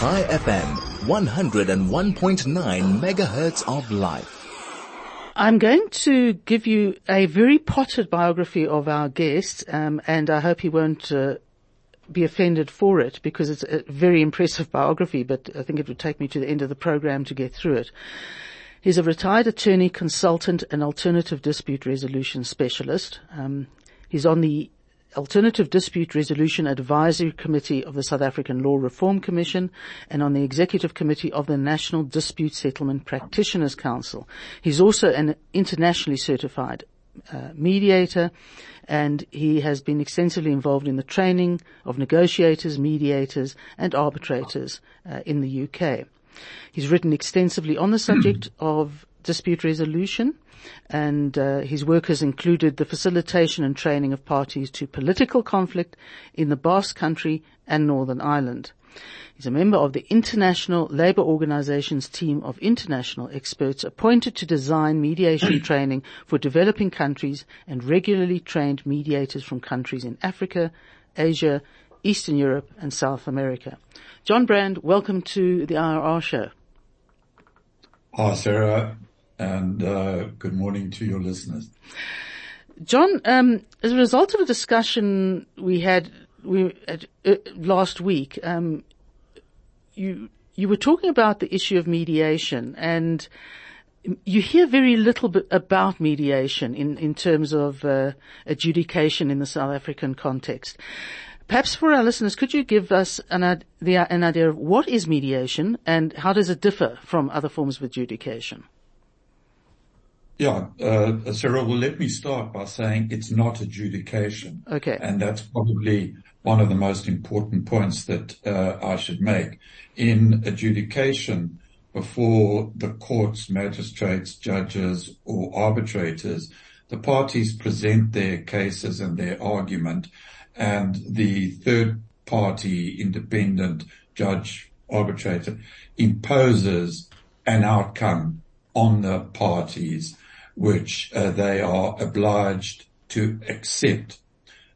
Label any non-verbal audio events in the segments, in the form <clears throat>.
Chai FM, 101.9 megahertz of life. I'm going to give you a very potted biography of our guest, um, and I hope he won't uh, be offended for it because it's a very impressive biography, but I think it would take me to the end of the program to get through it. He's a retired attorney, consultant, and alternative dispute resolution specialist. Um, he's on the Alternative Dispute Resolution Advisory Committee of the South African Law Reform Commission and on the Executive Committee of the National Dispute Settlement Practitioners Council. He's also an internationally certified uh, mediator and he has been extensively involved in the training of negotiators, mediators and arbitrators uh, in the UK. He's written extensively on the subject <clears throat> of dispute resolution and uh, his work has included the facilitation and training of parties to political conflict in the Basque Country and Northern Ireland. He's a member of the International Labour Organization's team of international experts appointed to design mediation <coughs> training for developing countries and regularly trained mediators from countries in Africa, Asia, Eastern Europe and South America. John Brand, welcome to the IRR show. Hi, Sarah and uh, good morning to your listeners. John, um, as a result of a discussion we had we uh, last week, um, you you were talking about the issue of mediation, and you hear very little about mediation in in terms of uh, adjudication in the South African context. Perhaps for our listeners, could you give us an, an idea of what is mediation and how does it differ from other forms of adjudication? Yeah, uh, Cyril, well, let me start by saying it's not adjudication. Okay. And that's probably one of the most important points that uh, I should make. In adjudication, before the courts, magistrates, judges, or arbitrators, the parties present their cases and their argument, and the third party independent judge arbitrator imposes an outcome on the parties which uh, they are obliged to accept.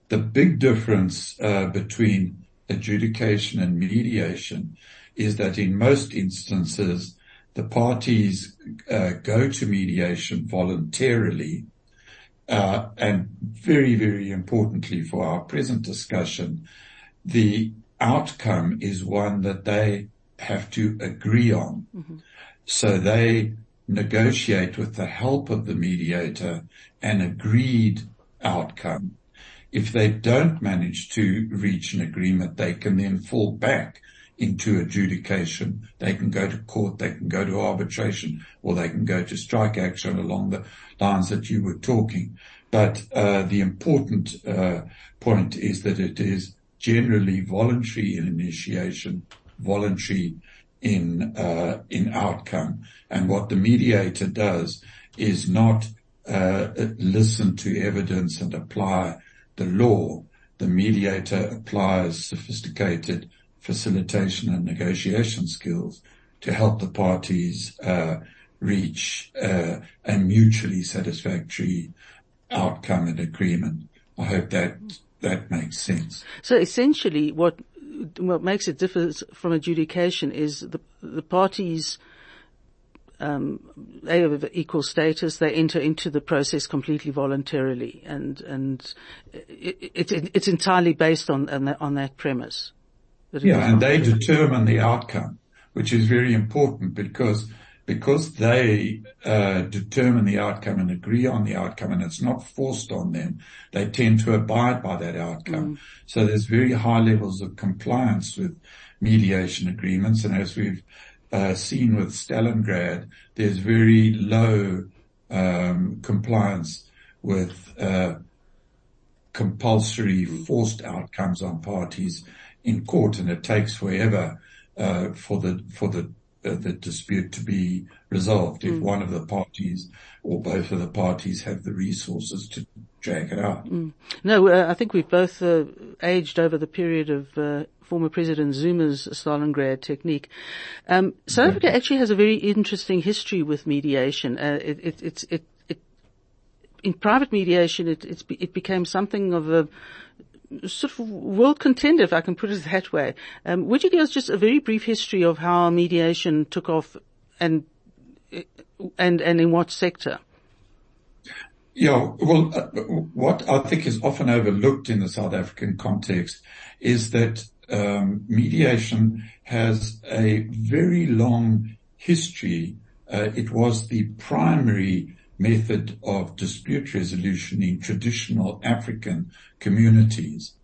The big difference uh, between adjudication and mediation is that in most instances, the parties uh, go to mediation voluntarily, uh, and very, very importantly for our present discussion, the outcome is one that they have to agree on. Mm-hmm. So they negotiate with the help of the mediator an agreed outcome. If they don't manage to reach an agreement, they can then fall back into adjudication. They can go to court, they can go to arbitration, or they can go to strike action along the lines that you were talking. But uh, the important uh, point is that it is generally voluntary in initiation, voluntary in uh, in outcome. And what the mediator does is not uh, listen to evidence and apply the law. The mediator applies sophisticated facilitation and negotiation skills to help the parties uh, reach uh, a mutually satisfactory outcome and agreement. I hope that that makes sense. So essentially, what what makes it differ from adjudication is the the parties um, they have equal status. They enter into the process completely voluntarily, and and it, it, it, it's entirely based on on that, on that premise. That yeah, and they determine the outcome, which is very important because because they uh, determine the outcome and agree on the outcome and it's not forced on them, they tend to abide by that outcome. Mm. So there's very high levels of compliance with mediation agreements. And as we've uh, seen with Stalingrad, there's very low um, compliance with uh, compulsory forced outcomes on parties in court, and it takes forever uh, for the for the the dispute to be resolved mm. if one of the parties or both of the parties have the resources to drag it out. Mm. No, uh, I think we've both uh, aged over the period of uh, former President Zuma's Stalingrad technique. Um, South Africa actually has a very interesting history with mediation. Uh, it, it, it's it, in private mediation, it, it became something of a sort of world contender, if I can put it that way. Um, would you give us just a very brief history of how mediation took off and and and in what sector? Yeah, well, uh, what I think is often overlooked in the South African context is that um, mediation has a very long history. Uh, it was the primary method of dispute resolution in traditional African communities.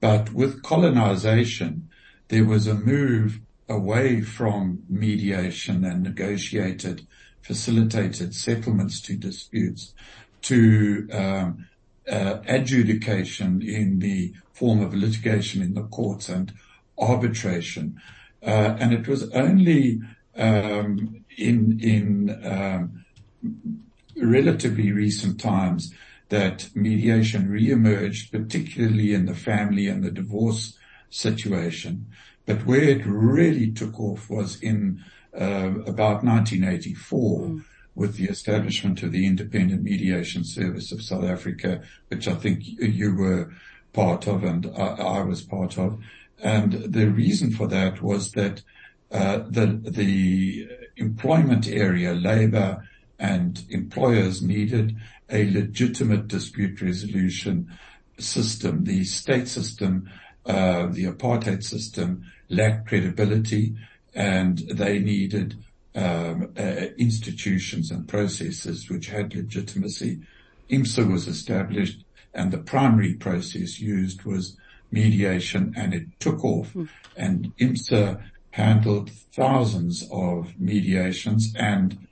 But with colonization, there was a move away from mediation and negotiated, facilitated settlements to disputes to um, uh, adjudication in the form of litigation in the courts and arbitration. Uh, and it was only um, in in um, relatively recent times that mediation re-emerged, particularly in the family and the divorce situation. But where it really took off was in uh, about 1984 mm. with the establishment of the Independent Mediation Service of South Africa, which I think you were part of and I, I was part of. And the reason for that was that uh, the the employment area, labor and employers needed a legitimate dispute resolution system. The state system, uh, the apartheid system lacked credibility and they needed um, uh, institutions and processes which had legitimacy. IMSA was established and the primary process used was mediation and it took off mm. and IMSA handled thousands of mediations and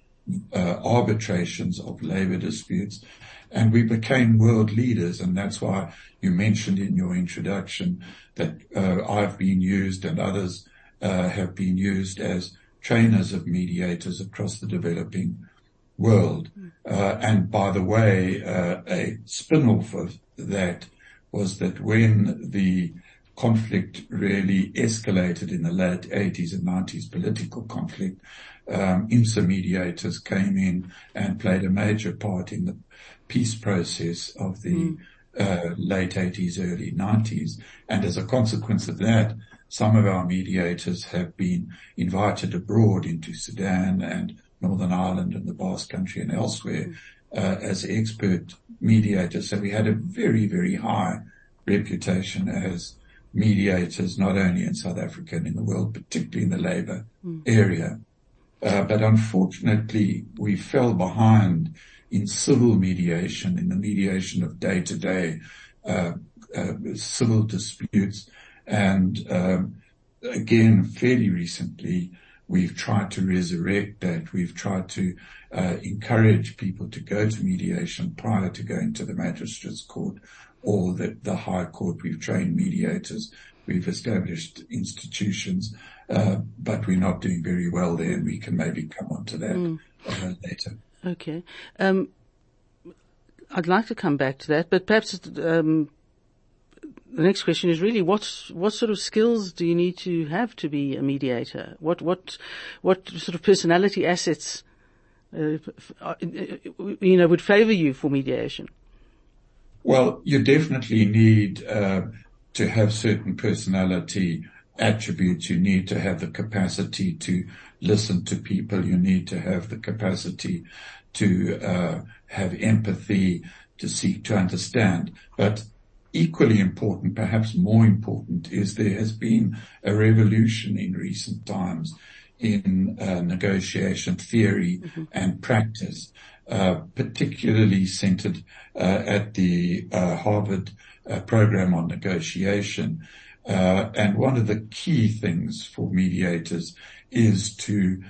arbitrations of labor disputes and we became world leaders and that's why you mentioned in your introduction that uh, I've been used and others uh, have been used as trainers of mediators across the developing world. Uh, and by the way, uh, a spin-off of that was that when the conflict really escalated in the late 80s and 90s, political conflict, um, IMSA mediators came in and played a major part in the peace process of the mm. uh, late 80s, early 90s. And as a consequence of that, some of our mediators have been invited abroad into Sudan and Northern Ireland and the Basque Country and elsewhere uh, as expert mediators. So we had a very, very high reputation as mediators, not only in South Africa and in the world, particularly in the labor mm. area. Uh, but unfortunately, we fell behind in civil mediation, in the mediation of day-to-day uh, uh, civil disputes. And um, again, fairly recently, we've tried to resurrect that. We've tried to uh, encourage people to go to mediation prior to going to the magistrates court or the, the high court. We've trained mediators. We've established institutions, uh, but we're not doing very well there, and we can maybe come on to that mm. uh, later. Okay. Um, I'd like to come back to that, but perhaps um, the next question is really what what sort of skills do you need to have to be a mediator? What what what sort of personality assets uh, uh you know would favour you for mediation? Well, you definitely need uh, to have certain personality attributes. You need to have the capacity to listen to people. You need to have the capacity to uh, have empathy, to seek to understand. But equally important, perhaps more important, is there has been a revolution in recent times in uh, negotiation theory mm-hmm. and practice, particularly centered uh, at the uh, Harvard uh, program on negotiation. Uh, and one of the key things for mediators is to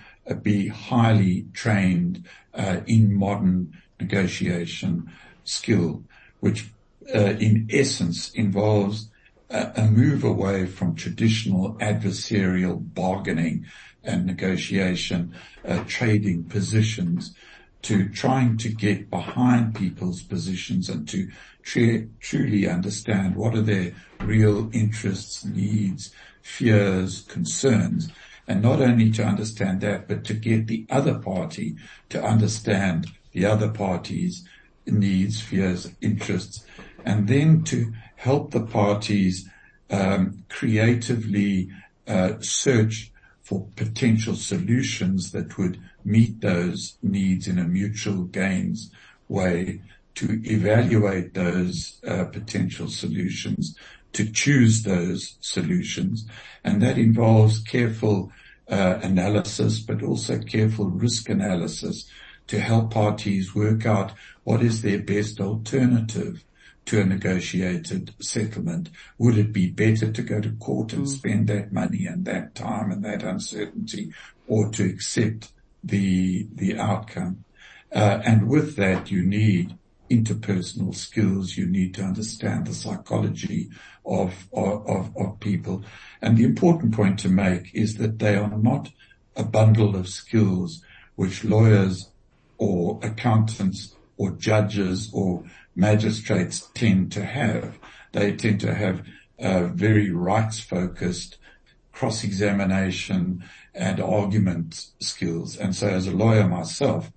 be highly trained in modern negotiation skill, which in essence involves a move away from traditional adversarial bargaining and negotiation, uh, trading positions to trying to get behind people's positions and to truly understand what are their real interests, needs, fears, concerns, and not only to understand that, but to get the other party to understand the other party's needs, fears, interests, and then to help the parties um, creatively uh, search for potential solutions that would meet those needs in a mutual gains way, to evaluate those uh, potential solutions, to choose those solutions, and that involves careful uh, analysis, but also careful risk analysis to help parties work out what is their best alternative to a negotiated settlement? Would it be better to go to court and mm. spend that money and that time and that uncertainty or to accept the, the outcome? Uh, and with that, you need interpersonal skills. You need to understand the psychology of, of, of people. And the important point to make is that they are not a bundle of skills which lawyers or accountants or judges or magistrates tend to have. They tend to have uh, very rights focused cross-examination and argument skills. And so as a lawyer myself,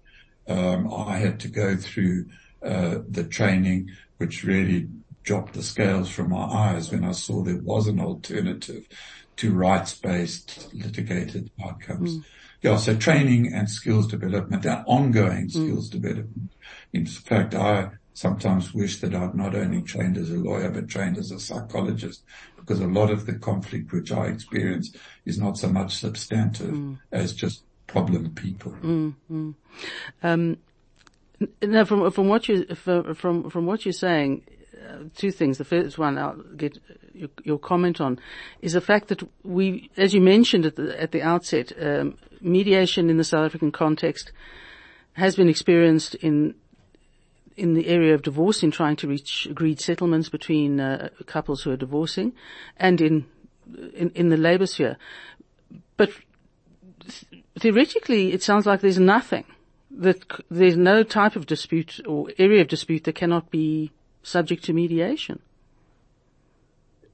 um, I had to go through uh, the training, which really dropped the scales from my eyes when I saw there was an alternative to rights-based litigated outcomes. Mm. Yeah, so training and skills development, and ongoing mm. skills development. In fact, I sometimes wish that I'd not only trained as a lawyer, but trained as a psychologist, because a lot of the conflict which I experience is not so much substantive mm. as just problem people. Mm, mm. Um, now, from from what you from from what you're saying, uh, two things. The first one I'll get your, your, comment on is the fact that we, as you mentioned at the at the outset, um, mediation in the South African context has been experienced in in the area of divorce in trying to reach agreed settlements between uh, couples who are divorcing and in, in, in the labor sphere. But theoretically, it sounds like there's nothing that there's no type of dispute or area of dispute that cannot be subject to mediation.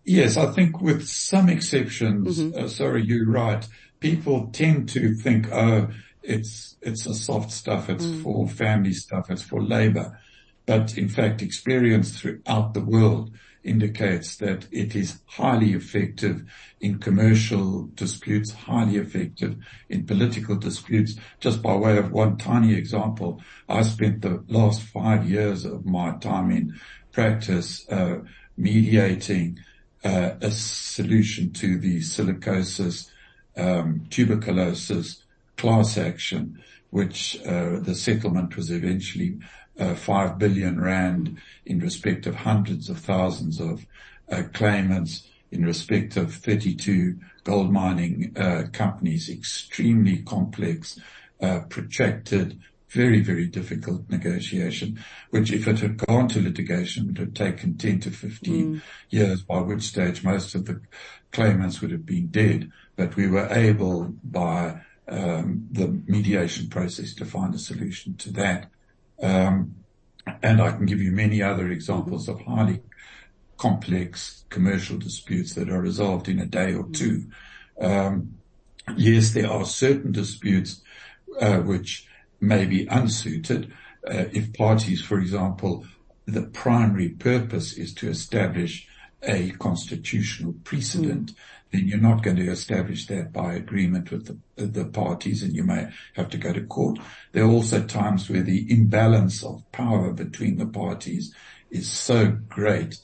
Yes, I think with some exceptions, mm-hmm. uh, sorry, you're right. People tend to think, oh, it's, it's a soft stuff. It's mm. for family stuff. It's for labor but in fact experience throughout the world indicates that it is highly effective in commercial disputes, highly effective in political disputes. Just by way of one tiny example, I spent the last five years of my time in practice uh, mediating uh, a solution to the silicosis, um, tuberculosis class action, which uh, the settlement was eventually uh, 5 billion rand in respect of hundreds of thousands of uh, claimants in respect of 32 gold mining uh, companies, extremely complex, uh, protracted, very, very difficult negotiation, which if it had gone to litigation would have taken 10 to 15 mm. years, by which stage most of the claimants would have been dead. But we were able by um, the mediation process to find a solution to that. Um, and I can give you many other examples of highly complex commercial disputes that are resolved in a day or two. Um, yes, there are certain disputes uh, which may be unsuited uh, if parties, for example, the primary purpose is to establish a constitutional precedent. Then you're not going to establish that by agreement with the, the parties and you may have to go to court. There are also times where the imbalance of power between the parties is so great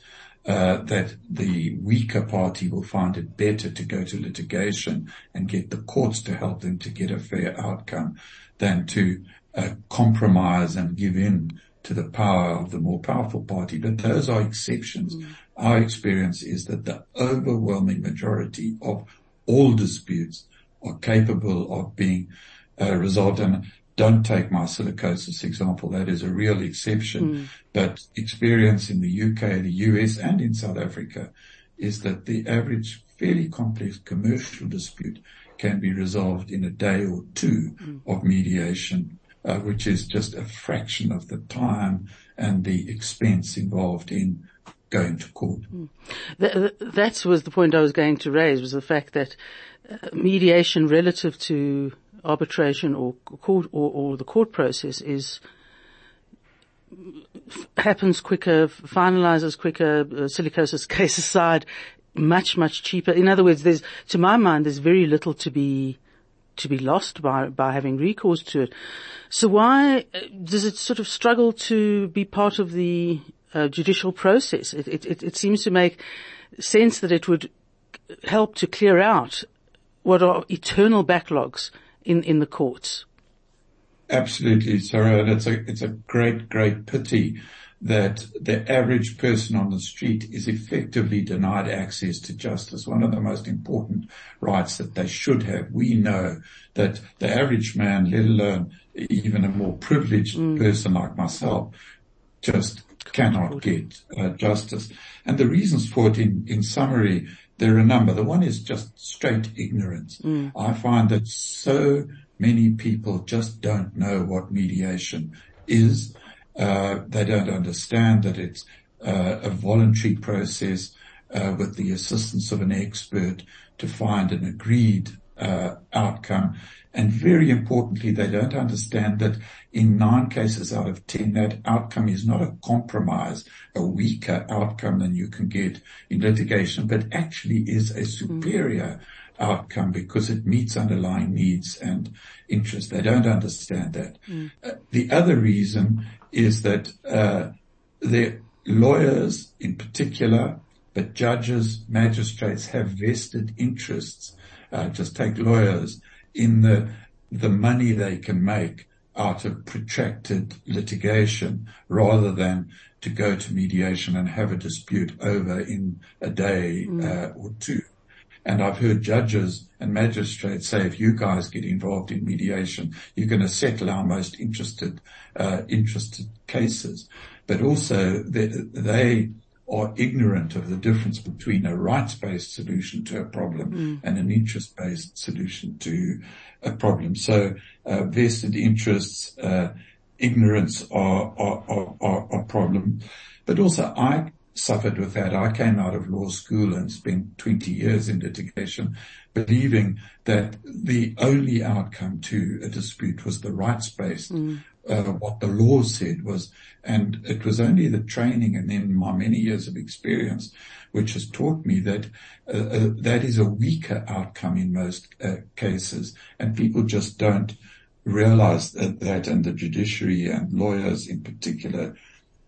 uh, that the weaker party will find it better to go to litigation and get the courts to help them to get a fair outcome than to uh, compromise and give in to the power of the more powerful party. But those are exceptions. Mm. Our experience is that the overwhelming majority of all disputes are capable of being uh, resolved. And don't take my silicosis example. That is a real exception. Mm. But experience in the UK, the US and in South Africa is that the average fairly complex commercial dispute can be resolved in a day or two mm. of mediation uh, which is just a fraction of the time and the expense involved in going to court. Mm. That, was the point I was going to raise was the fact that uh, mediation relative to arbitration or court or, or the court process is happens quicker, finalizes quicker, uh, silicosis <laughs> case aside, much, much cheaper. In other words, there's, to my mind, there's very little to be, to be lost by, by having recourse to it. So why uh, does it sort of struggle to be part of the uh, judicial process? It, it, it, seems to make sense that it would help to clear out what are eternal backlogs in, in the courts. Absolutely, Sarah, and it's a it's a great great pity that the average person on the street is effectively denied access to justice, one of the most important rights that they should have. We know that the average man, let alone even a more privileged mm. person like myself, just cannot get uh, justice. And the reasons for it in, in summary, there are a number. The one is just straight ignorance. Mm. I find that so many people just don't know what mediation is. Uh, they don't understand that it's uh, a voluntary process uh, with the assistance of an expert to find an agreed uh, outcome. And very importantly, they don't understand that in nine cases out of 10, that outcome is not a compromise, a weaker outcome than you can get in litigation, but actually is a superior mm outcome because it meets underlying needs and interests. They don't understand that. Mm. Uh, the other reason is that uh, the lawyers in particular, but judges, magistrates have vested interests. Uh, just take lawyers in the the money they can make out of protracted litigation rather than to go to mediation and have a dispute over in a day mm. uh, or two. And I've heard judges and magistrates say, if you guys get involved in mediation, you're going to settle our most interested, uh, interested cases. But also they, they, are ignorant of the difference between a rights-based solution to a problem mm. and an interest-based solution to a problem. So, uh, vested interests, uh, ignorance are, are, are, are, problem. But also I suffered with that. I came out of law school and spent 20 years in litigation believing that the only outcome to a dispute was the rights-based. Mm. Uh, what the law said was, and it was only the training and then my many years of experience which has taught me that uh, uh, that is a weaker outcome in most uh, cases, and people just don't realize that, that, and the judiciary and lawyers in particular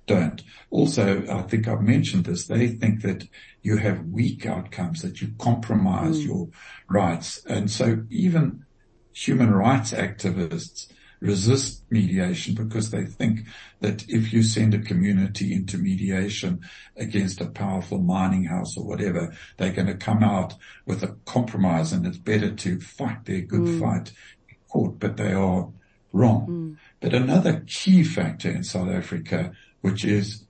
don't. Also, I think I've mentioned this, they think that you have weak outcomes, that you compromise mm. your rights. And so even human rights activists resist mediation because they think that if you send a community into mediation against a powerful mining house or whatever, they're going to come out with a compromise and it's better to fight their good mm. fight in court, but they are wrong. Mm. But another key factor in South Africa which is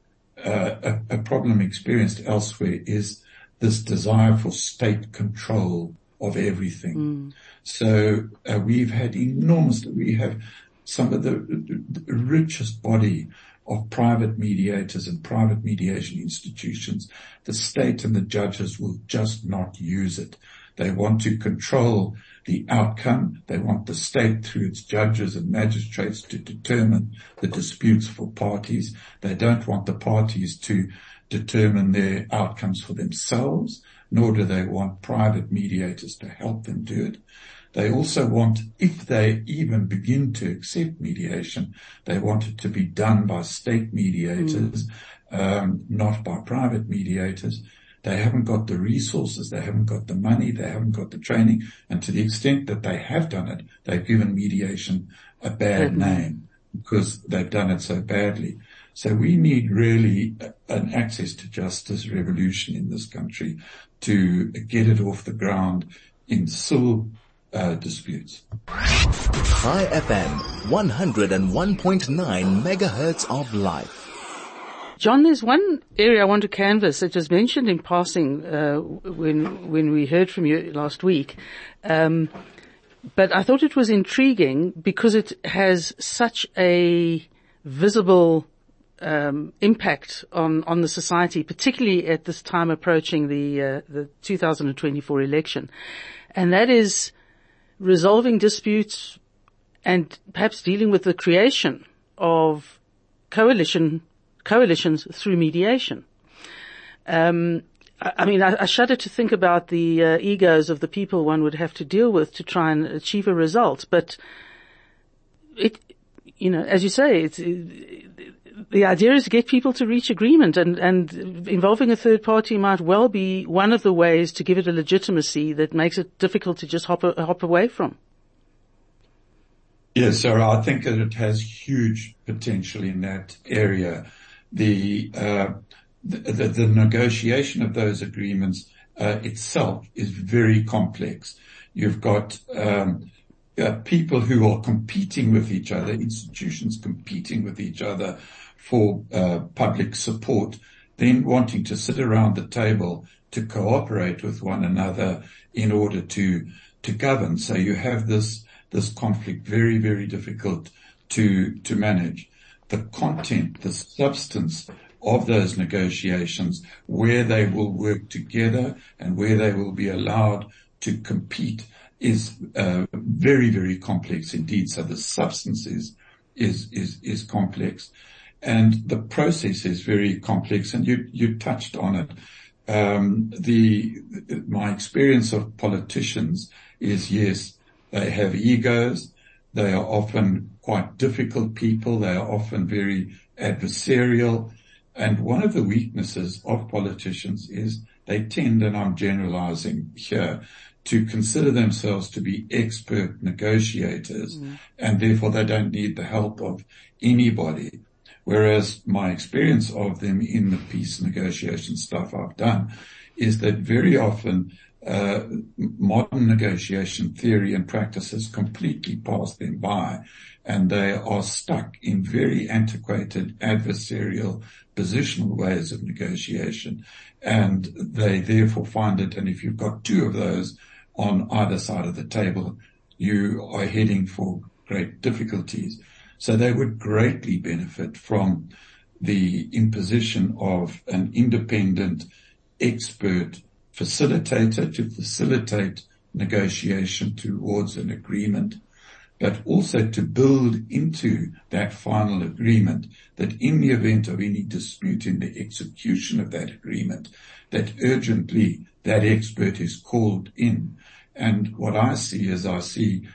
uh, a, a, problem experienced elsewhere, is this desire for state control of everything. Mm. So uh, we've had enormous, we have some of the, richest body of private mediators and private mediation institutions. The state and the judges will just not use it. They want to control the outcome. They want the state through its judges and magistrates to determine the disputes for parties. They don't want the parties to determine their outcomes for themselves, nor do they want private mediators to help them do it. They also want, if they even begin to accept mediation, they want it to be done by state mediators, mm. um, not by private mediators. They haven't got the resources. They haven't got the money. They haven't got the training. And to the extent that they have done it, they've given mediation a bad mm-hmm. name because they've done it so badly. So we need really an access to justice revolution in this country to get it off the ground in civil uh, disputes. Chai FM, 101.9 megahertz of life. John, there's one area I want to canvass that was mentioned in passing uh, when when we heard from you last week, um, but I thought it was intriguing because it has such a visible um, impact on on the society, particularly at this time approaching the uh, the 2024 election, and that is resolving disputes and perhaps dealing with the creation of coalition coalitions through mediation. Um, I, I mean, I, I, shudder to think about the uh, egos of the people one would have to deal with to try and achieve a result. But it, you know, as you say, it's, it, the idea is to get people to reach agreement and, and involving a third party might well be one of the ways to give it a legitimacy that makes it difficult to just hop, hop away from. Yes, Sarah, I think that it has huge potential in that area. The, uh, the, the, the, negotiation of those agreements uh, itself is very complex. You've got um, uh, people who are competing with each other, institutions competing with each other for uh, public support, then wanting to sit around the table to cooperate with one another in order to to govern. So you have this this conflict very, very difficult to, to manage. The content, the substance of those negotiations, where they will work together and where they will be allowed to compete is uh, very, very complex indeed. So the substance is, is, is, is complex and the process is very complex and you, you touched on it. Um, the, my experience of politicians is yes, they have egos. They are often quite difficult people. They are often very adversarial. And one of the weaknesses of politicians is they tend, and I'm generalizing here, to consider themselves to be expert negotiators mm. and therefore they don't need the help of anybody. Whereas my experience of them in the peace negotiation stuff I've done is that very often uh, modern negotiation theory and practice has completely passed them by and they are stuck in very antiquated adversarial positional ways of negotiation and they therefore find it and if you've got two of those on either side of the table you are heading for great difficulties they would greatly benefit from the imposition of an independent expert facilitator to facilitate negotiation towards an agreement, but also to build into that final agreement that in the event of any dispute in the execution of that agreement, that urgently that expert is called in. And what I see is I see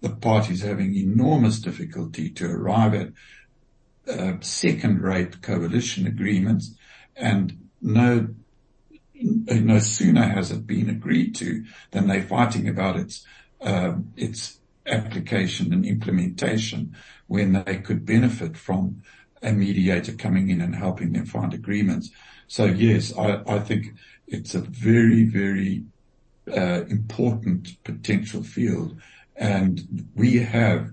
the parties having enormous difficulty to arrive at uh, second-rate coalition agreements and no no sooner has it been agreed to than they're fighting about its um, its application and implementation when they could benefit from a mediator coming in and helping them find agreements. So yes, I, I think it's a very, very uh, important potential field and we have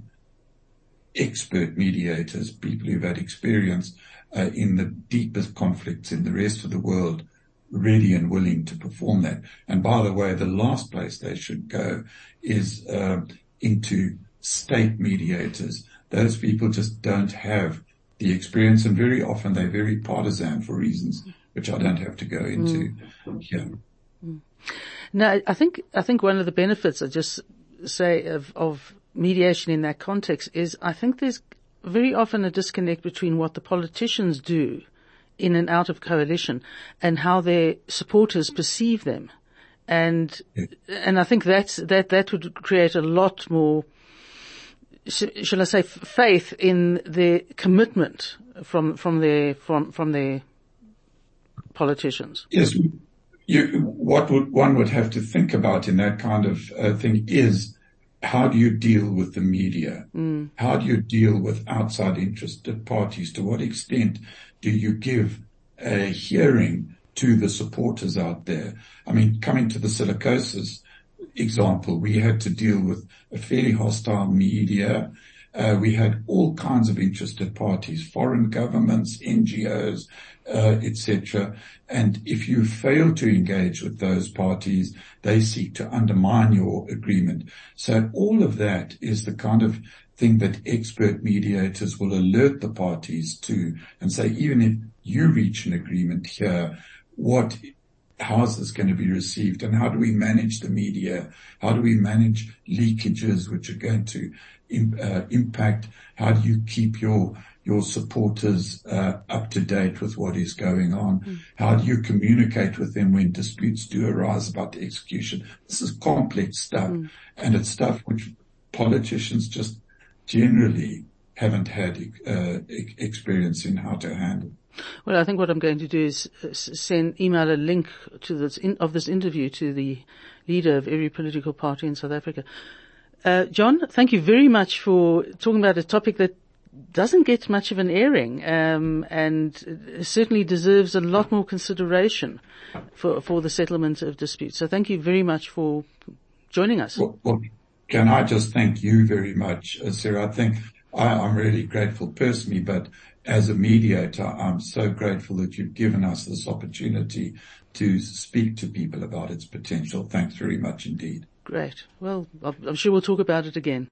expert mediators, people who've had experience uh, in the deepest conflicts in the rest of the world ready and willing to perform that. And by the way, the last place they should go is uh, into state mediators. Those people just don't have the experience, and very often they're very partisan for reasons which I don't have to go into mm. here. Mm. No, I think I think one of the benefits, I just say, of, of mediation in that context is I think there's very often a disconnect between what the politicians do in and out of coalition and how their supporters perceive them. And, hmm. and I think that's, that, that would create a lot more, shall I say, faith in their commitment from, from their, from, from their politicians. Yes. You, what would, one would have to think about in that kind of uh, thing is how do you deal with the media? Mm. How do you deal with outside interested parties? To what extent do you give a hearing to the supporters out there? I mean, coming to the silicosis example, we had to deal with a fairly hostile media. Uh, we had all kinds of interested parties, foreign governments, NGOs, uh, etc. And if you fail to engage with those parties, they seek to undermine your agreement. So all of that is the kind of thing that expert mediators will alert the parties to and say, even if you reach an agreement here, what, how is this going to be received and how do we manage the media? How do we manage leakages which are going to impact? How do you keep your your supporters uh, up to date with what is going on? Mm. How do you communicate with them when disputes do arise about the execution? This is complex stuff mm. and it's stuff which politicians just generally haven't had uh, experience in how to handle. Well, I think what I'm going to do is uh, send, email a link to this, in, of this interview to the leader of every political party in South Africa. Uh, John, thank you very much for talking about a topic that doesn't get much of an airing, um, and certainly deserves a lot more consideration for, for the settlement of disputes. So thank you very much for joining us. Well, well can I just thank you very much, uh, Sarah? I think I, I'm really grateful personally, but as a mediator, I'm so grateful that you've given us this opportunity to speak to people about its potential. Thanks very much indeed. Great. Well, I'm sure we'll talk about it again.